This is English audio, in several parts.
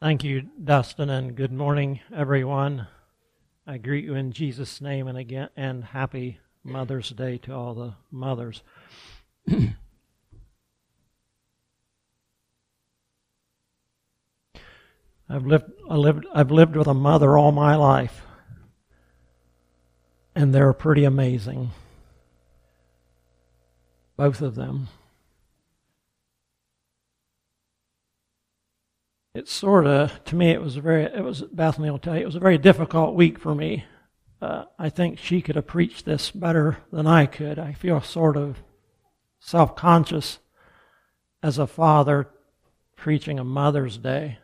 Thank you, Dustin, and good morning, everyone. I greet you in Jesus' name and again and happy Mother's Day to all the mothers. I've lived, I lived, I've lived with a mother all my life, and they're pretty amazing. Both of them. It's sort of, to me, it was a very, it was, Bethany will tell you, it was a very difficult week for me. Uh, I think she could have preached this better than I could. I feel sort of self conscious as a father preaching a Mother's Day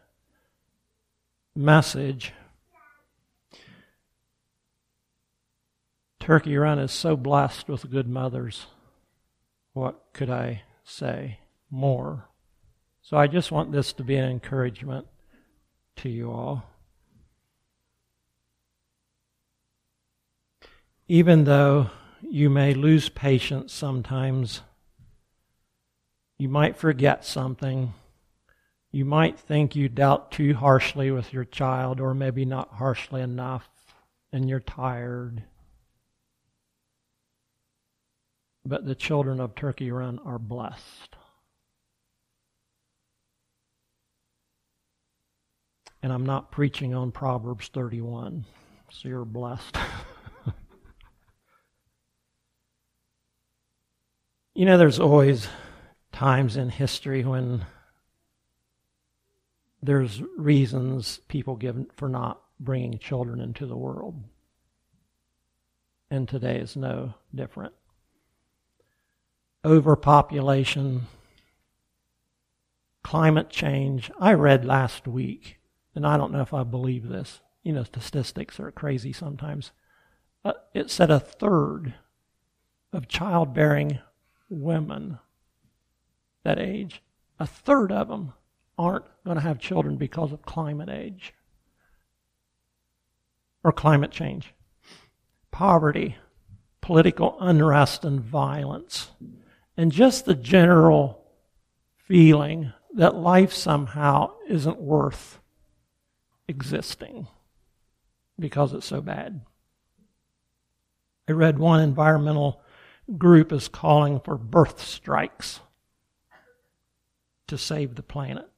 message. Turkey Run is so blessed with good mothers. What could I say more? So I just want this to be an encouragement to you all. Even though you may lose patience sometimes, you might forget something. You might think you dealt too harshly with your child, or maybe not harshly enough, and you're tired. But the children of Turkey Run are blessed. And I'm not preaching on Proverbs 31, so you're blessed. you know, there's always times in history when there's reasons people give for not bringing children into the world. And today is no different. Overpopulation, climate change. I read last week and I don't know if I believe this. You know, statistics are crazy sometimes. Uh, it said a third of childbearing women that age, a third of them aren't going to have children because of climate age or climate change. Poverty, political unrest and violence, and just the general feeling that life somehow isn't worth existing because it's so bad. I read one environmental group is calling for birth strikes to save the planet.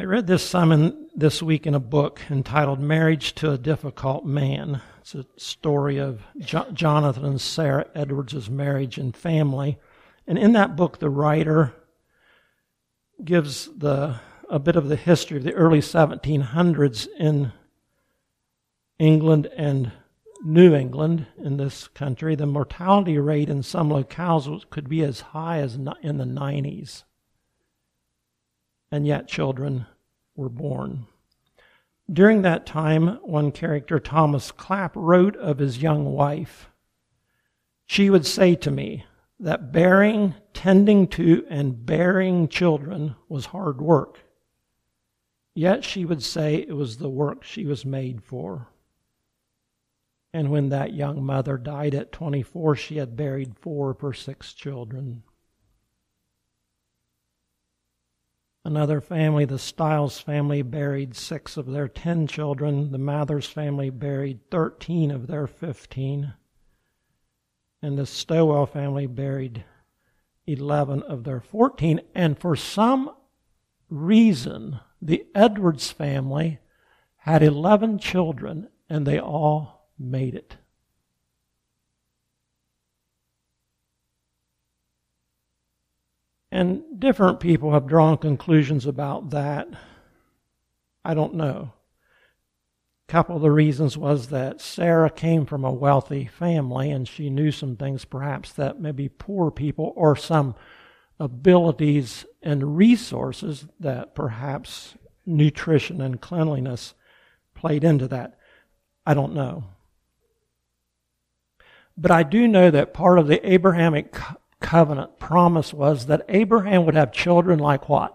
I read this sermon this week in a book entitled Marriage to a Difficult Man. It's a story of jo- Jonathan and Sarah Edwards' marriage and family. And in that book, the writer gives the a bit of the history of the early 1700s in England and New England in this country, the mortality rate in some locales could be as high as in the 90s. And yet children were born. During that time, one character, Thomas Clapp, wrote of his young wife. She would say to me that bearing, tending to, and bearing children was hard work. Yet she would say it was the work she was made for. And when that young mother died at 24, she had buried four of her six children. Another family, the Stiles family, buried six of their ten children. The Mathers family buried 13 of their 15. And the Stowell family buried 11 of their 14. And for some reason, the Edwards family had 11 children and they all made it. And different people have drawn conclusions about that. I don't know. A couple of the reasons was that Sarah came from a wealthy family and she knew some things perhaps that maybe poor people or some abilities and resources that perhaps nutrition and cleanliness played into that. I don't know. But I do know that part of the Abrahamic covenant promise was that Abraham would have children like what?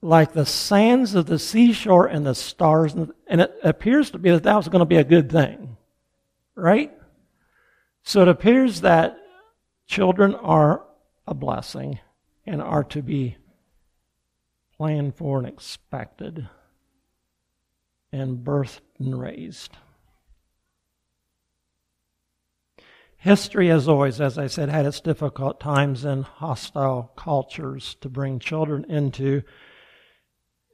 Like the sands of the seashore and the stars. And it appears to be that that was going to be a good thing. Right? So it appears that children are a blessing and are to be planned for and expected, and birthed and raised. History, as always, as I said, had its difficult times and hostile cultures to bring children into.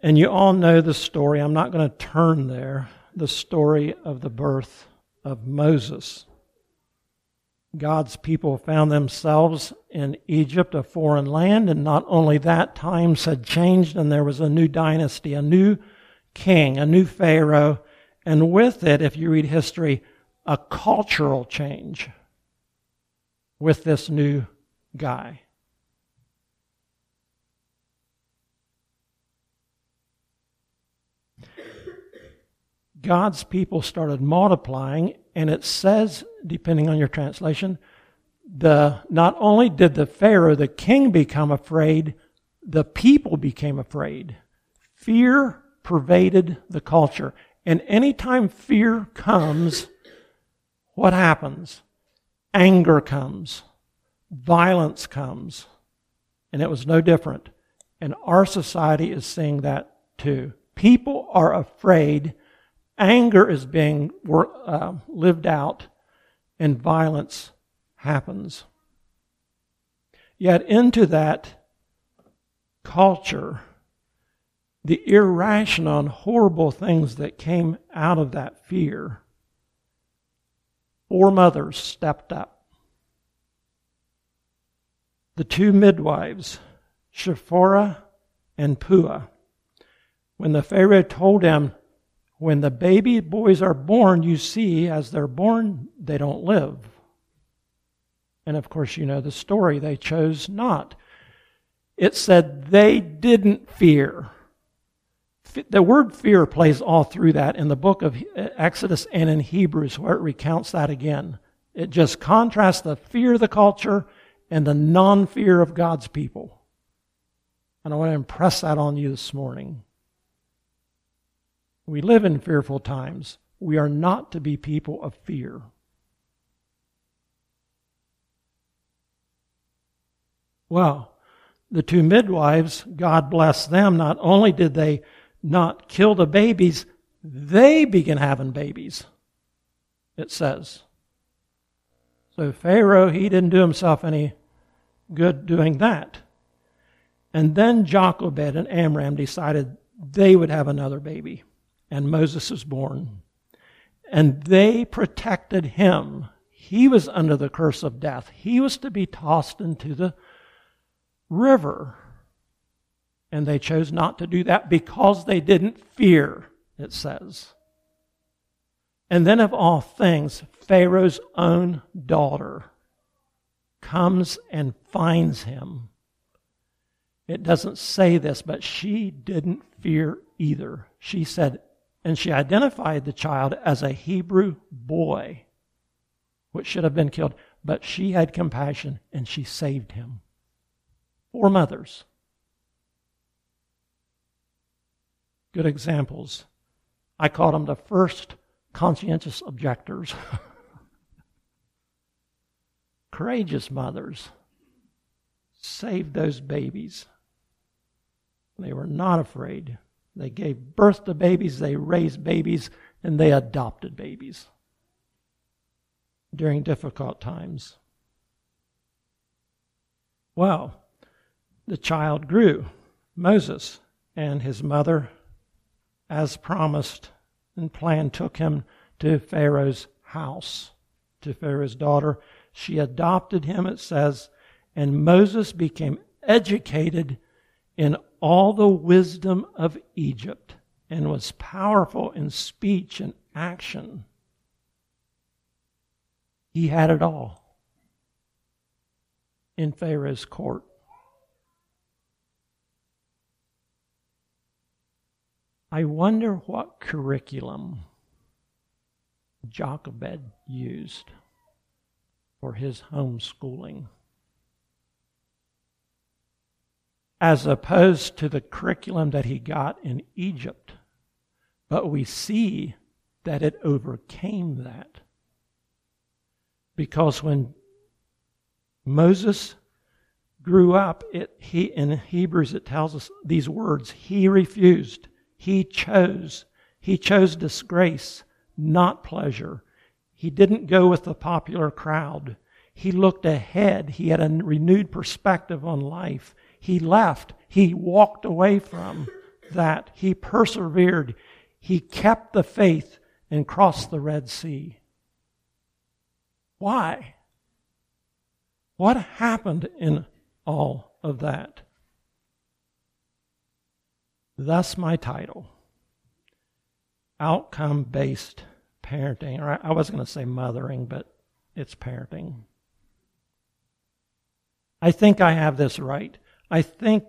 And you all know the story. I'm not going to turn there. The story of the birth of Moses. God's people found themselves in Egypt, a foreign land, and not only that, times had changed and there was a new dynasty, a new king, a new Pharaoh, and with it, if you read history, a cultural change with this new guy. God's people started multiplying, and it says, depending on your translation, the not only did the Pharaoh, the king, become afraid, the people became afraid. Fear pervaded the culture. And anytime fear comes, what happens? anger comes, violence comes, and it was no different. And our society is seeing that too. People are afraid, anger is being uh, lived out, and violence happens. Yet, into that culture, the irrational and horrible things that came out of that fear Four mothers stepped up. The two midwives, Shiphrah and Puah, when the Pharaoh told them, when the baby boys are born, you see, as they're born, they don't live. And of course, you know the story. They chose not. It said they didn't fear the word fear plays all through that in the book of uh, Exodus and in Hebrews, where it recounts that again. It just contrasts the fear of the culture and the non fear of God's people. And I want to impress that on you this morning. We live in fearful times. We are not to be people of fear. Well, the two midwives, God bless them, not only did they not kill the babies, they begin having babies, it says. So Pharaoh, he didn't do himself any good doing that. And then Jochebed and Amram decided they would have another baby. And Moses was born. And they protected him. He was under the curse of death. He was to be tossed into the river. And they chose not to do that because they didn't fear, it says. And then, of all things, Pharaoh's own daughter comes and finds him. It doesn't say this, but she didn't fear either. She said, and she identified the child as a Hebrew boy, which should have been killed, but she had compassion and she saved him. Four mothers. good examples. I called them the first conscientious objectors. Courageous mothers saved those babies. They were not afraid. They gave birth to babies, they raised babies, and they adopted babies during difficult times. Well, the child grew. Moses and his mother as promised and planned, took him to Pharaoh's house, to Pharaoh's daughter. She adopted him, it says, and Moses became educated in all the wisdom of Egypt and was powerful in speech and action. He had it all in Pharaoh's court. I wonder what curriculum Jochebed used for his homeschooling. As opposed to the curriculum that he got in Egypt. But we see that it overcame that. Because when Moses grew up, it, he, in Hebrews it tells us these words He refused, He chose. He chose disgrace, not pleasure. He didn't go with the popular crowd. He looked ahead. He had a renewed perspective on life. He left. He walked away from that. He persevered. He kept the faith and crossed the Red Sea. Why? What happened in all of that? Thus, my title Outcome Based Parenting. Or I was going to say mothering, but it's parenting. I think I have this right. I think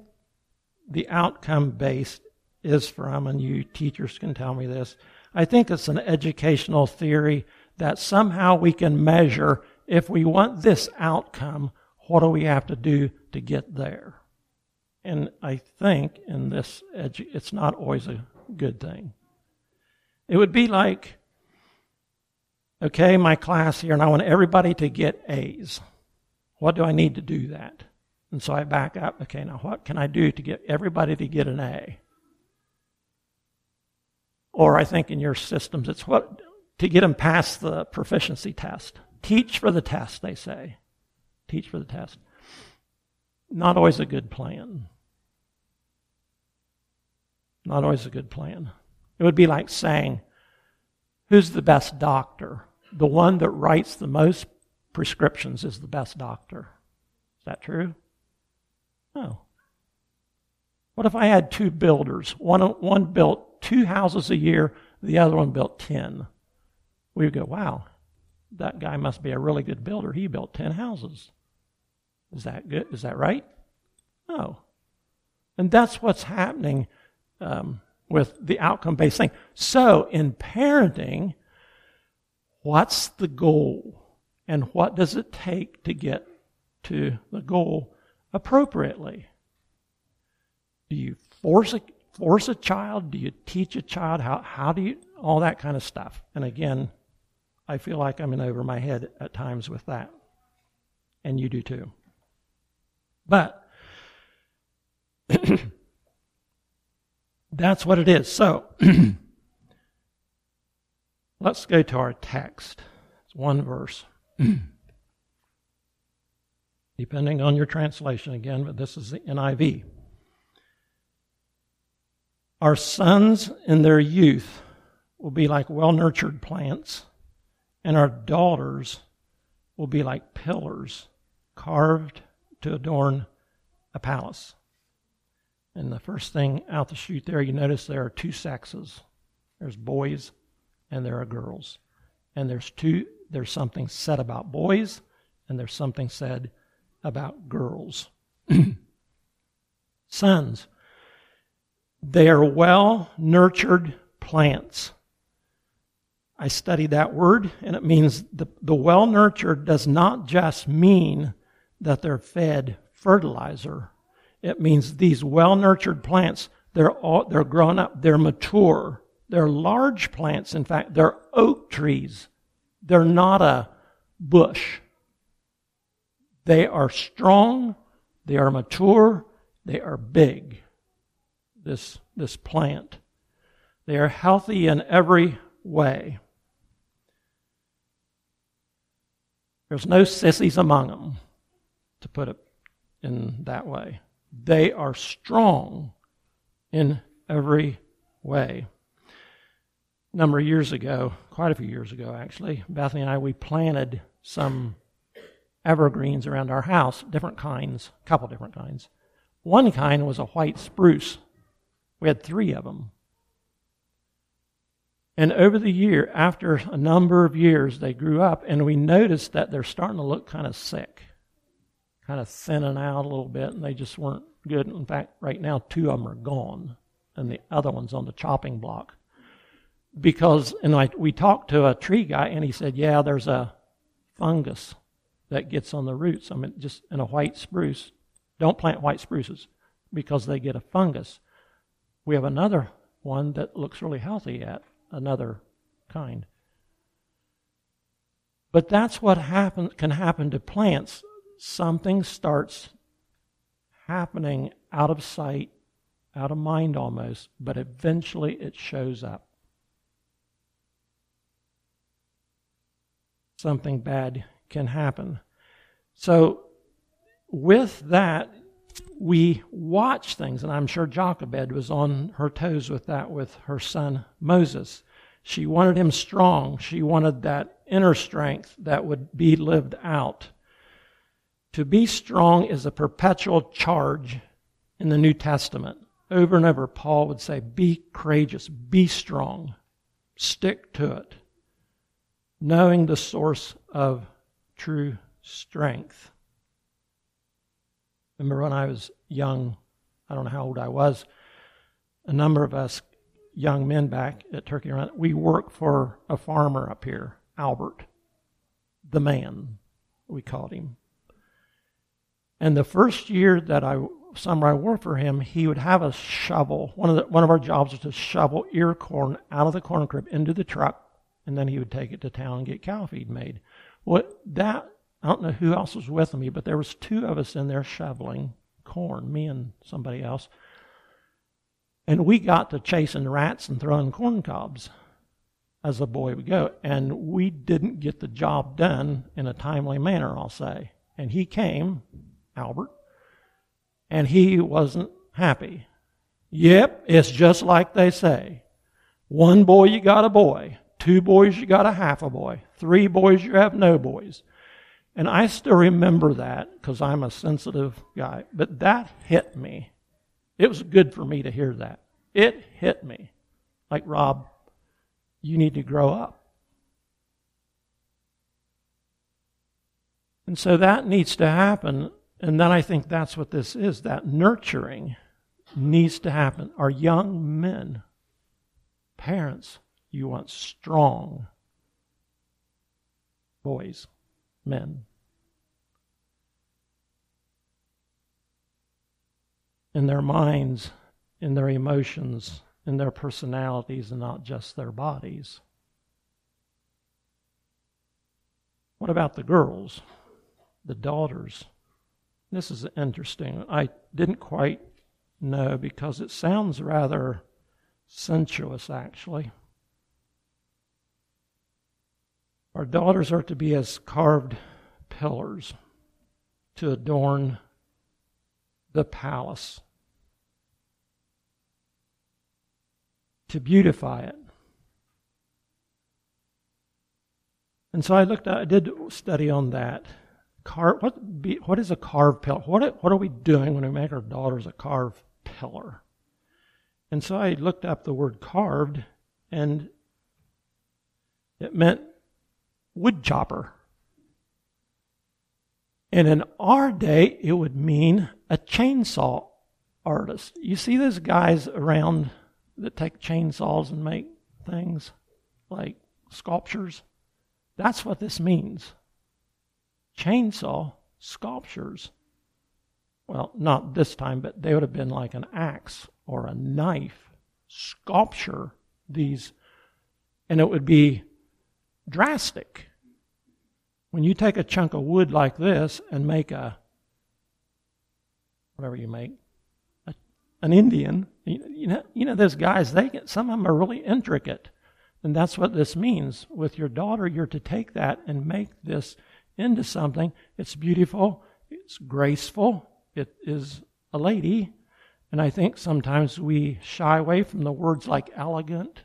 the outcome based is from, and you teachers can tell me this, I think it's an educational theory that somehow we can measure if we want this outcome, what do we have to do to get there? And I think in this, edu- it's not always a good thing. It would be like, okay, my class here, and I want everybody to get A's. What do I need to do that? And so I back up. Okay, now what can I do to get everybody to get an A? Or I think in your systems, it's what to get them past the proficiency test. Teach for the test, they say. Teach for the test. Not always a good plan. Not always a good plan. It would be like saying, Who's the best doctor? The one that writes the most prescriptions is the best doctor. Is that true? No. What if I had two builders? One, one built two houses a year, the other one built 10. We would go, wow, that guy must be a really good builder. He built 10 houses. Is that good? Is that right? No. And that's what's happening um, with the outcome based thing. So, in parenting, what's the goal? And what does it take to get to the goal appropriately? Do you force a, force a child? Do you teach a child? How, how do you, all that kind of stuff. And again, I feel like I'm in over my head at times with that. And you do too. But That's what it is. So, let's go to our text. It's one verse. Depending on your translation again, but this is the NIV. Our sons in their youth will be like well nurtured plants, and our daughters will be like pillars carved to adorn a palace. And the first thing out the chute there, you notice there are two sexes. There's boys and there are girls. And there's two there's something said about boys and there's something said about girls. Sons, they are well nurtured plants. I studied that word, and it means the, the well nurtured does not just mean that they're fed fertilizer it means these well nurtured plants, they're, all, they're grown up, they're mature. They're large plants, in fact, they're oak trees. They're not a bush. They are strong, they are mature, they are big. This, this plant. They are healthy in every way. There's no sissies among them, to put it in that way. They are strong in every way. A number of years ago, quite a few years ago actually, Bethany and I, we planted some evergreens around our house, different kinds, a couple different kinds. One kind was a white spruce. We had three of them. And over the year, after a number of years, they grew up, and we noticed that they're starting to look kind of sick kind of thinning out a little bit, and they just weren't good. In fact, right now, two of them are gone, and the other one's on the chopping block. Because, and I, we talked to a tree guy, and he said, yeah, there's a fungus that gets on the roots. I mean, just in a white spruce. Don't plant white spruces because they get a fungus. We have another one that looks really healthy at another kind. But that's what happen, can happen to plants something starts happening out of sight, out of mind almost, but eventually it shows up. Something bad can happen. So, with that, we watch things, and I'm sure Jochebed was on her toes with that with her son Moses. She wanted him strong. She wanted that inner strength that would be lived out. To be strong is a perpetual charge in the New Testament. Over and over, Paul would say, Be courageous, be strong, stick to it, knowing the source of true strength. Remember when I was young, I don't know how old I was, a number of us young men back at Turkey Run, we worked for a farmer up here, Albert, the man, we called him. And the first year that I summer I worked for him, he would have a shovel. One of the, one of our jobs was to shovel ear corn out of the corn crib into the truck, and then he would take it to town and get cow feed made. What that I don't know who else was with me, but there was two of us in there shoveling corn, me and somebody else. And we got to chasing rats and throwing corn cobs as a boy would go. And we didn't get the job done in a timely manner, I'll say. And he came, Albert, and he wasn't happy. Yep, it's just like they say. One boy, you got a boy. Two boys, you got a half a boy. Three boys, you have no boys. And I still remember that because I'm a sensitive guy. But that hit me. It was good for me to hear that. It hit me. Like, Rob, you need to grow up. And so that needs to happen. And then I think that's what this is that nurturing needs to happen. Our young men, parents, you want strong boys, men. In their minds, in their emotions, in their personalities, and not just their bodies. What about the girls, the daughters? This is interesting. I didn't quite know because it sounds rather sensuous, actually. Our daughters are to be as carved pillars to adorn the palace, to beautify it. And so I looked, I did study on that car, what, be, what is a carved pillar? What, what are we doing when we make our daughters a carved pillar? And so I looked up the word carved, and it meant wood chopper. And in our day, it would mean a chainsaw artist. You see those guys around that take chainsaws and make things like sculptures? That's what this means chainsaw sculptures. Well, not this time, but they would have been like an axe or a knife. Sculpture these, and it would be drastic. When you take a chunk of wood like this and make a, whatever you make, a, an Indian, you, you, know, you know, those guys, they get, some of them are really intricate. And that's what this means. With your daughter, you're to take that and make this into something. It's beautiful, it's graceful, it is a lady. And I think sometimes we shy away from the words like elegant,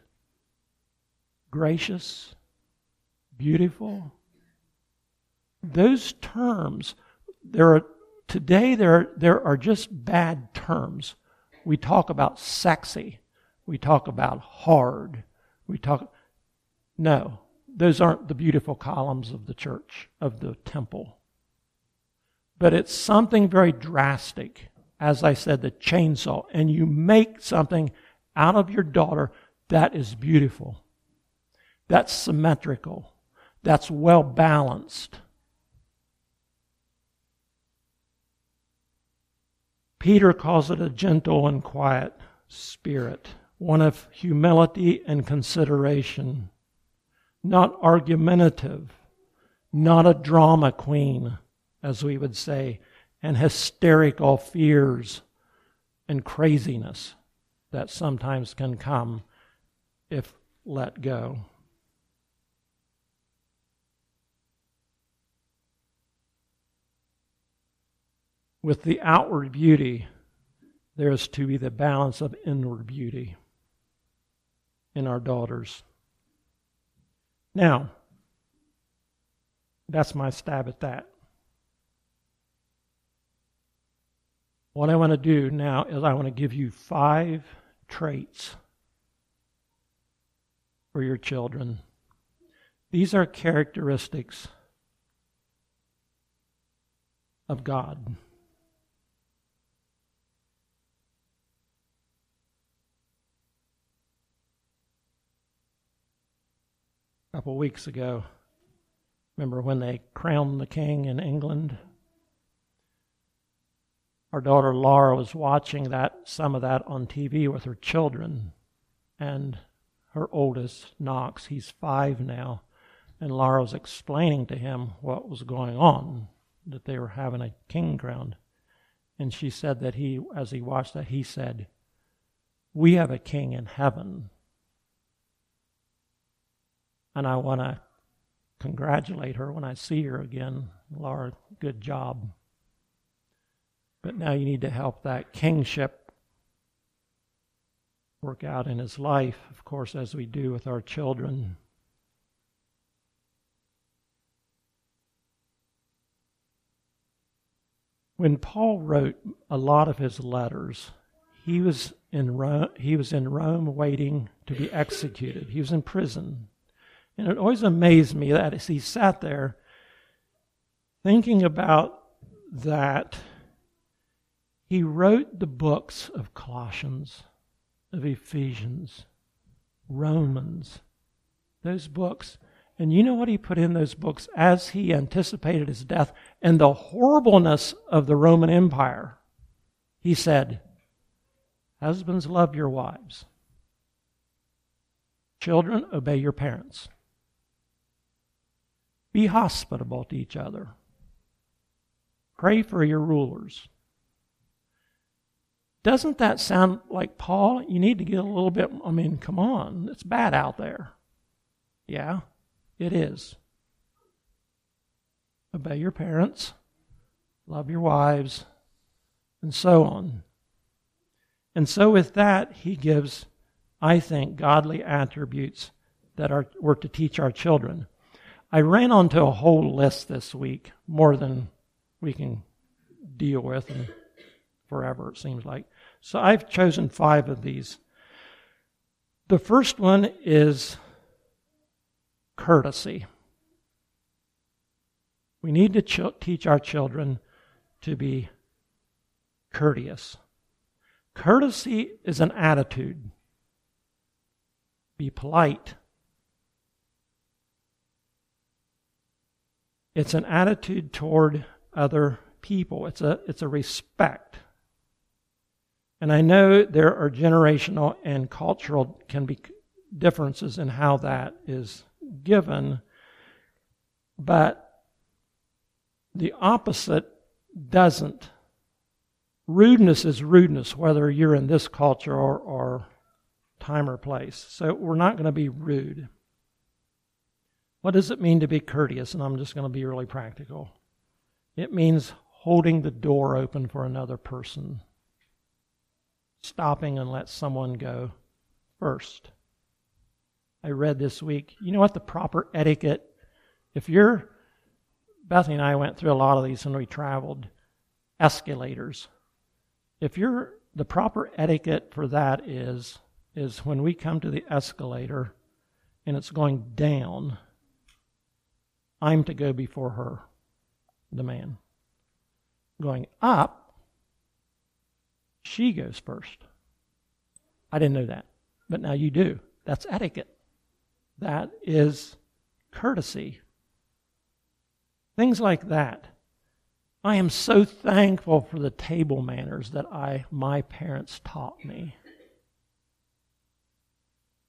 gracious, beautiful. Those terms, there are, today there, there are just bad terms. We talk about sexy. We talk about hard. We talk, no those aren't the beautiful columns of the church, of the temple. But it's something very drastic. As I said, the chainsaw. And you make something out of your daughter that is beautiful, that's symmetrical, that's well balanced. Peter calls it a gentle and quiet spirit, one of humility and consideration not argumentative, not a drama queen, as we would say, and hysterical fears and craziness that sometimes can come if let go. With the outward beauty, there is to be the balance of inward beauty in our daughters. Now, that's my stab at that. What I want to do now is I want to give you five traits for your children. These are characteristics of God. Couple weeks ago, remember when they crowned the king in England? our daughter Laura was watching that some of that on TV with her children, and her oldest Knox, he's five now, and Laura was explaining to him what was going on, that they were having a king crowned, and she said that he, as he watched that, he said, "We have a king in heaven." And I want to congratulate her when I see her again. Laura, good job. But now you need to help that kingship work out in his life, of course, as we do with our children. When Paul wrote a lot of his letters, he was in Rome, he was in Rome waiting to be executed. He was in prison. And it always amazed me that as he sat there thinking about that he wrote the books of Colossians, of Ephesians, Romans, those books. And you know what he put in those books as he anticipated his death and the horribleness of the Roman Empire? He said, Husbands, love your wives. Children, obey your parents. Be hospitable to each other. Pray for your rulers. Doesn't that sound like Paul? You need to get a little bit, I mean, come on, it's bad out there. Yeah, it is. Obey your parents, love your wives, and so on. And so, with that, he gives, I think, godly attributes that are, we're to teach our children. I ran onto a whole list this week, more than we can deal with and forever, it seems like. So I've chosen five of these. The first one is courtesy. We need to ch- teach our children to be courteous. Courtesy is an attitude. Be polite. It's an attitude toward other people. It's a, it's a respect. And I know there are generational and cultural can be differences in how that is given, but the opposite doesn't. Rudeness is rudeness, whether you're in this culture or, or time or place. So we're not going to be rude. What does it mean to be courteous? And I'm just going to be really practical. It means holding the door open for another person stopping and let someone go first. I read this week, you know what the proper etiquette, if you're, Bethany and I went through a lot of these when we traveled, escalators. If you're, the proper etiquette for that is, is when we come to the escalator and it's going down, I'm to go before her, the man. Going up, she goes first. I didn't know that, but now you do. That's etiquette. That is courtesy. Things like that. I am so thankful for the table manners that I my parents taught me.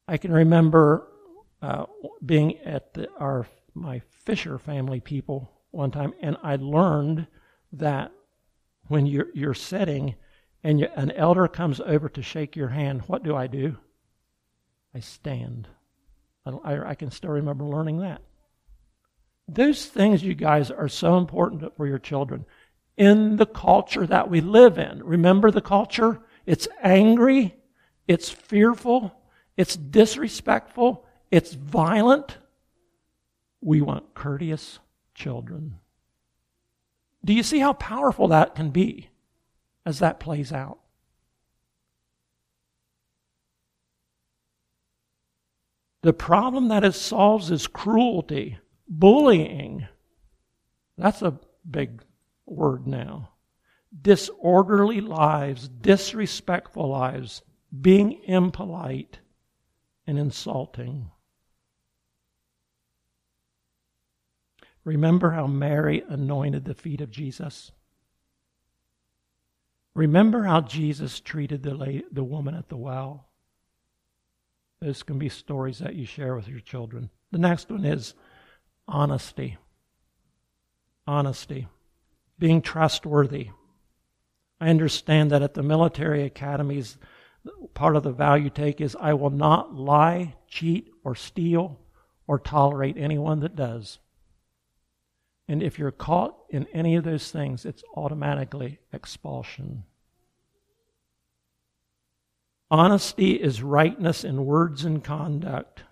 I can remember uh, being at the, our my Fisher family people one time, and I learned that when you're, you're sitting and you, an elder comes over to shake your hand, what do I do? I stand. I, I can still remember learning that. Those things, you guys, are so important for your children. In the culture that we live in, remember the culture? It's angry, it's fearful, it's disrespectful, it's violent. We want courteous children. Do you see how powerful that can be as that plays out? The problem that it solves is cruelty, bullying. That's a big word now. Disorderly lives, disrespectful lives, being impolite and insulting. Remember how Mary anointed the feet of Jesus? Remember how Jesus treated the, lady, the woman at the well? Those can be stories that you share with your children. The next one is honesty. Honesty. Being trustworthy. I understand that at the military academies, part of the value take is I will not lie, cheat, or steal, or tolerate anyone that does. And if you're caught in any of those things, it's automatically expulsion. Honesty is rightness in words and conduct.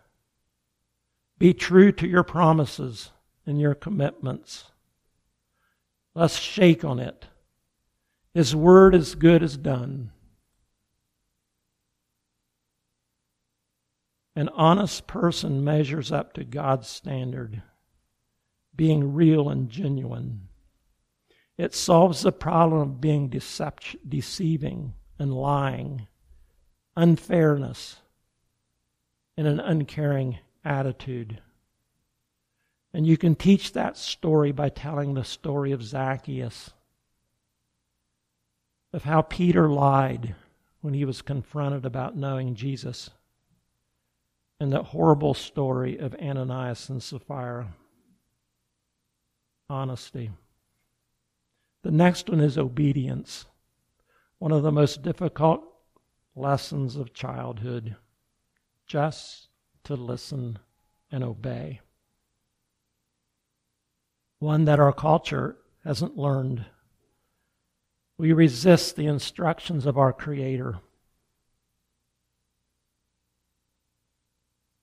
Be true to your promises and your commitments. Let's shake on it. His word is good as done. An honest person measures up to God's standard being real and genuine. It solves the problem of being decept- deceiving and lying, unfairness, and an uncaring attitude. And you can teach that story by telling the story of Zacchaeus, of how Peter lied when he was confronted about knowing Jesus, and that horrible story of Ananias and Sapphira honesty. The next one is obedience, one of the most difficult lessons of childhood just to listen and obey. One that our culture hasn't learned. We resist the instructions of our Creator.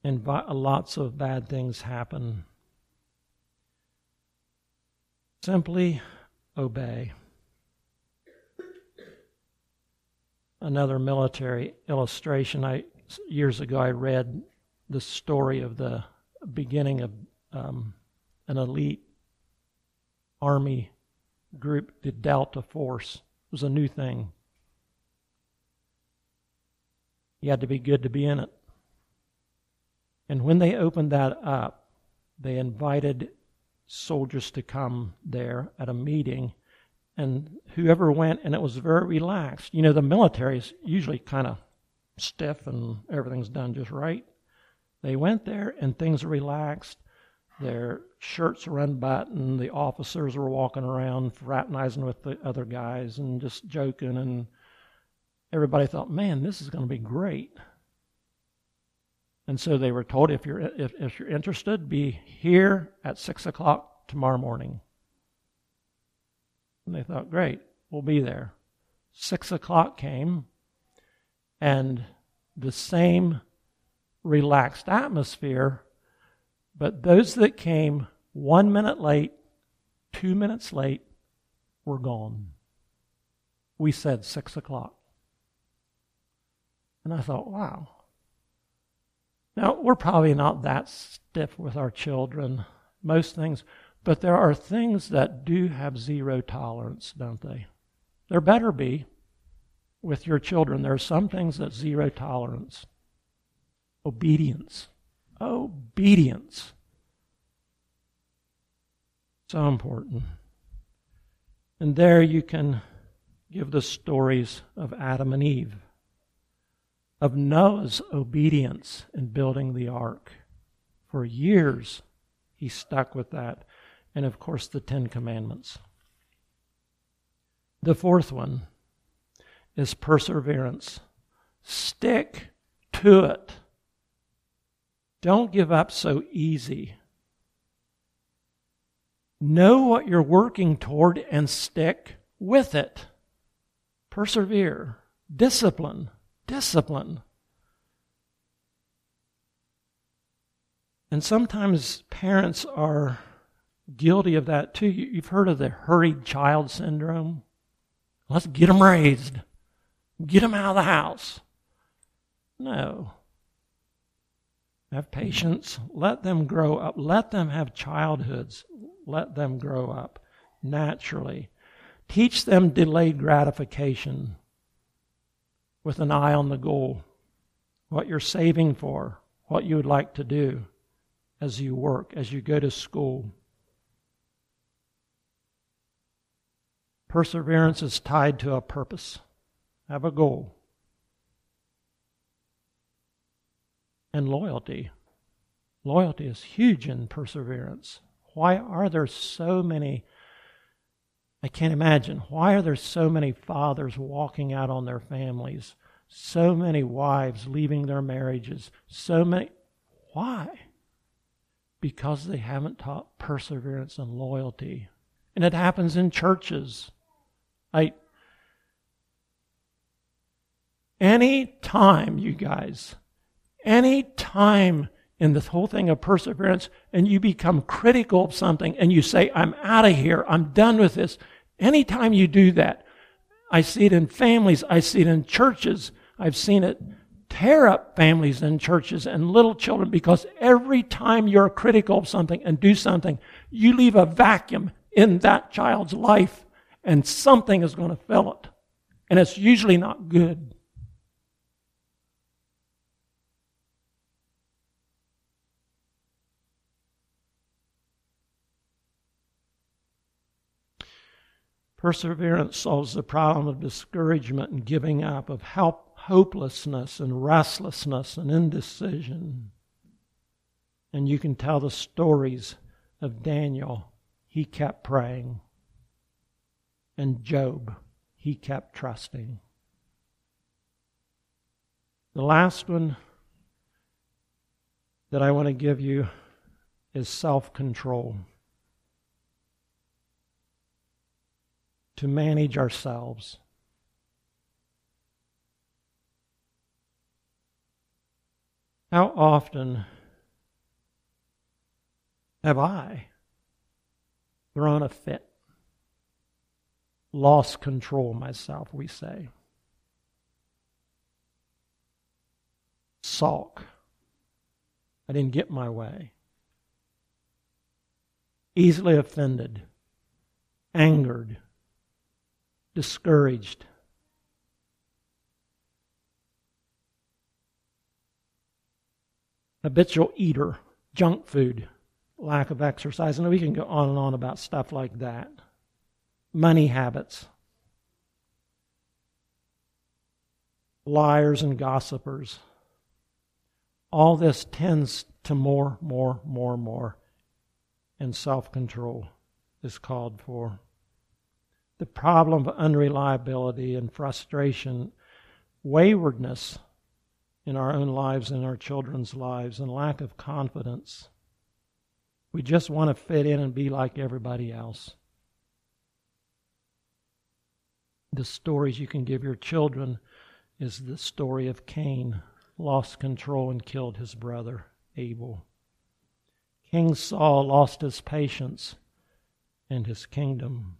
And lots of bad things happen Simply obey. Another military illustration. I years ago I read the story of the beginning of um, an elite army group, the Delta Force. It was a new thing. You had to be good to be in it. And when they opened that up, they invited soldiers to come there at a meeting, and whoever went, and it was very relaxed. You know, the military is usually kind of stiff and everything's done just right. They went there and things are relaxed. Their shirts were unbuttoned. The officers were walking around fraternizing with the other guys and just joking. And everybody thought, man, this is going to be great. And so they were told, if you're, if, if you're interested, be here at 6 o'clock tomorrow morning. And they thought, great, we'll be there. 6 o'clock came, and the same relaxed atmosphere, but those that came one minute late, two minutes late, were gone. We said 6 o'clock. And I thought, wow, now, we're probably not that stiff with our children, most things, but there are things that do have zero tolerance, don't they? There better be with your children. There are some things that zero tolerance. Obedience. Obedience. So important. And there you can give the stories of Adam and Eve of Noah's obedience in building the ark. For years, he stuck with that. And of course, the Ten Commandments. The fourth one is perseverance. Stick to it. Don't give up so easy. Know what you're working toward and stick with it. Persevere. Discipline. Discipline. And sometimes parents are guilty of that too. You've heard of the hurried child syndrome. Let's get them raised. Get them out of the house. No. Have patience. Let them grow up. Let them have childhoods. Let them grow up naturally. Teach them delayed gratification with an eye on the goal. What you're saving for, what you would like to do as you work, as you go to school. Perseverance is tied to a purpose. Have a goal. And loyalty. Loyalty is huge in perseverance. Why are there so many? I can't imagine. Why are there so many fathers walking out on their families? So many wives leaving their marriages? So many. Why? because they haven't taught perseverance and loyalty. And it happens in churches. I any time, you guys, any time in this whole thing of perseverance and you become critical of something and you say, I'm out of here, I'm done with this, anytime you do that, I see it in families, I see it in churches, I've seen it tear up families and churches and little children because every time you're critical of something and do something, you leave a vacuum in that child's life and something is going to fill it. And it's usually not good. Perseverance solves the problem of discouragement and giving up, of help hopelessness and restlessness and indecision. And you can tell the stories of Daniel. He kept praying. And Job, he kept trusting. The last one that I want to give you is self control. To manage ourselves. How often have I thrown a fit, lost control myself, we say? Sulk. I didn't get my way. Easily offended, angered, discouraged. habitual eater, junk food, lack of exercise. And we can go on and on about stuff like that. Money habits, liars and gossipers. All this tends to more, more, more, more. And self control is called for. The problem of unreliability and frustration, waywardness, in our own lives and our children's lives and lack of confidence. We just want to fit in and be like everybody else. The stories you can give your children is the story of Cain, lost control and killed his brother Abel. King Saul lost his patience and his kingdom.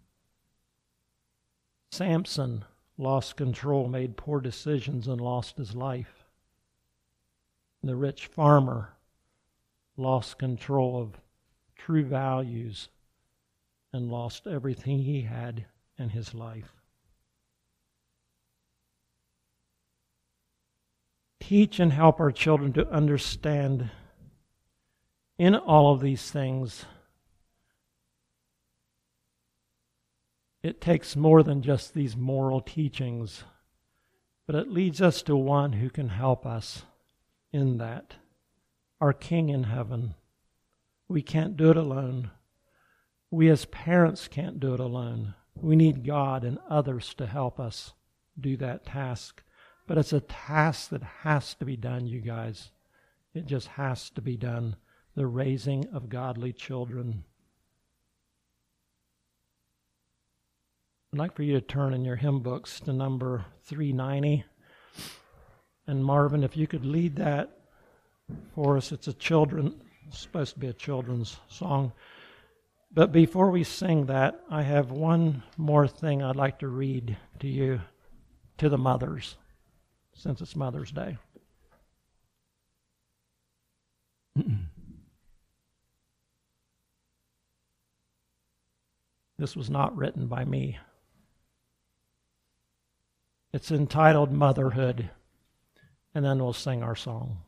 Samson lost control, made poor decisions, and lost his life. The rich farmer lost control of true values and lost everything he had in his life. Teach and help our children to understand in all of these things. It takes more than just these moral teachings, but it leads us to one who can help us in that. Our King in heaven. We can't do it alone. We as parents can't do it alone. We need God and others to help us do that task. But it's a task that has to be done, you guys. It just has to be done. The raising of godly children. I'd like for you to turn in your hymn books to number 390. And Marvin, if you could lead that for us, it's a children, it's supposed to be a children's song. But before we sing that, I have one more thing I'd like to read to you, to the mothers, since it's Mother's Day. this was not written by me. It's entitled Motherhood, and then we'll sing our song.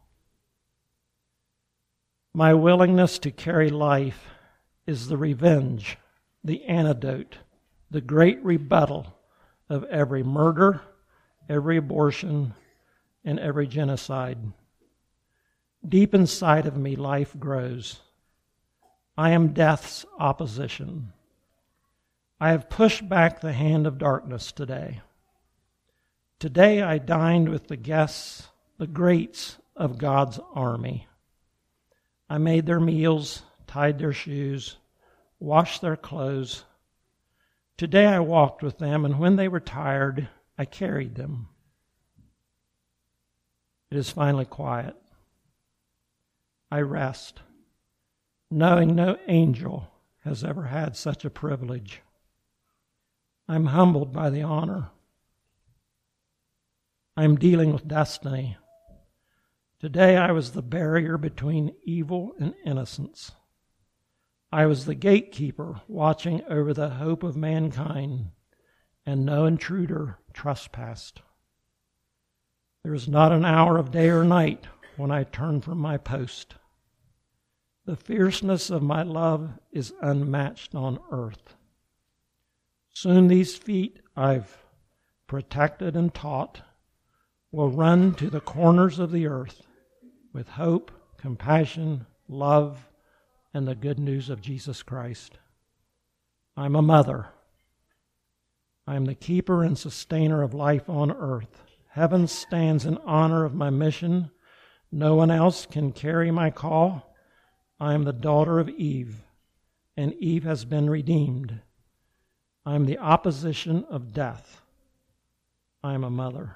My willingness to carry life is the revenge, the antidote, the great rebuttal of every murder, every abortion, and every genocide. Deep inside of me, life grows. I am death's opposition. I have pushed back the hand of darkness today. Today I dined with the guests, the greats of God's army. I made their meals, tied their shoes, washed their clothes. Today I walked with them, and when they were tired, I carried them. It is finally quiet. I rest, knowing no angel has ever had such a privilege. I'm humbled by the honor I'm dealing with destiny. Today I was the barrier between evil and innocence. I was the gatekeeper watching over the hope of mankind, and no intruder trespassed. There is not an hour of day or night when I turn from my post. The fierceness of my love is unmatched on earth. Soon these feet I've protected and taught will run to the corners of the earth with hope, compassion, love, and the good news of Jesus Christ. I'm a mother. I am the keeper and sustainer of life on earth. Heaven stands in honor of my mission. No one else can carry my call. I am the daughter of Eve, and Eve has been redeemed. I am the opposition of death. I am a mother.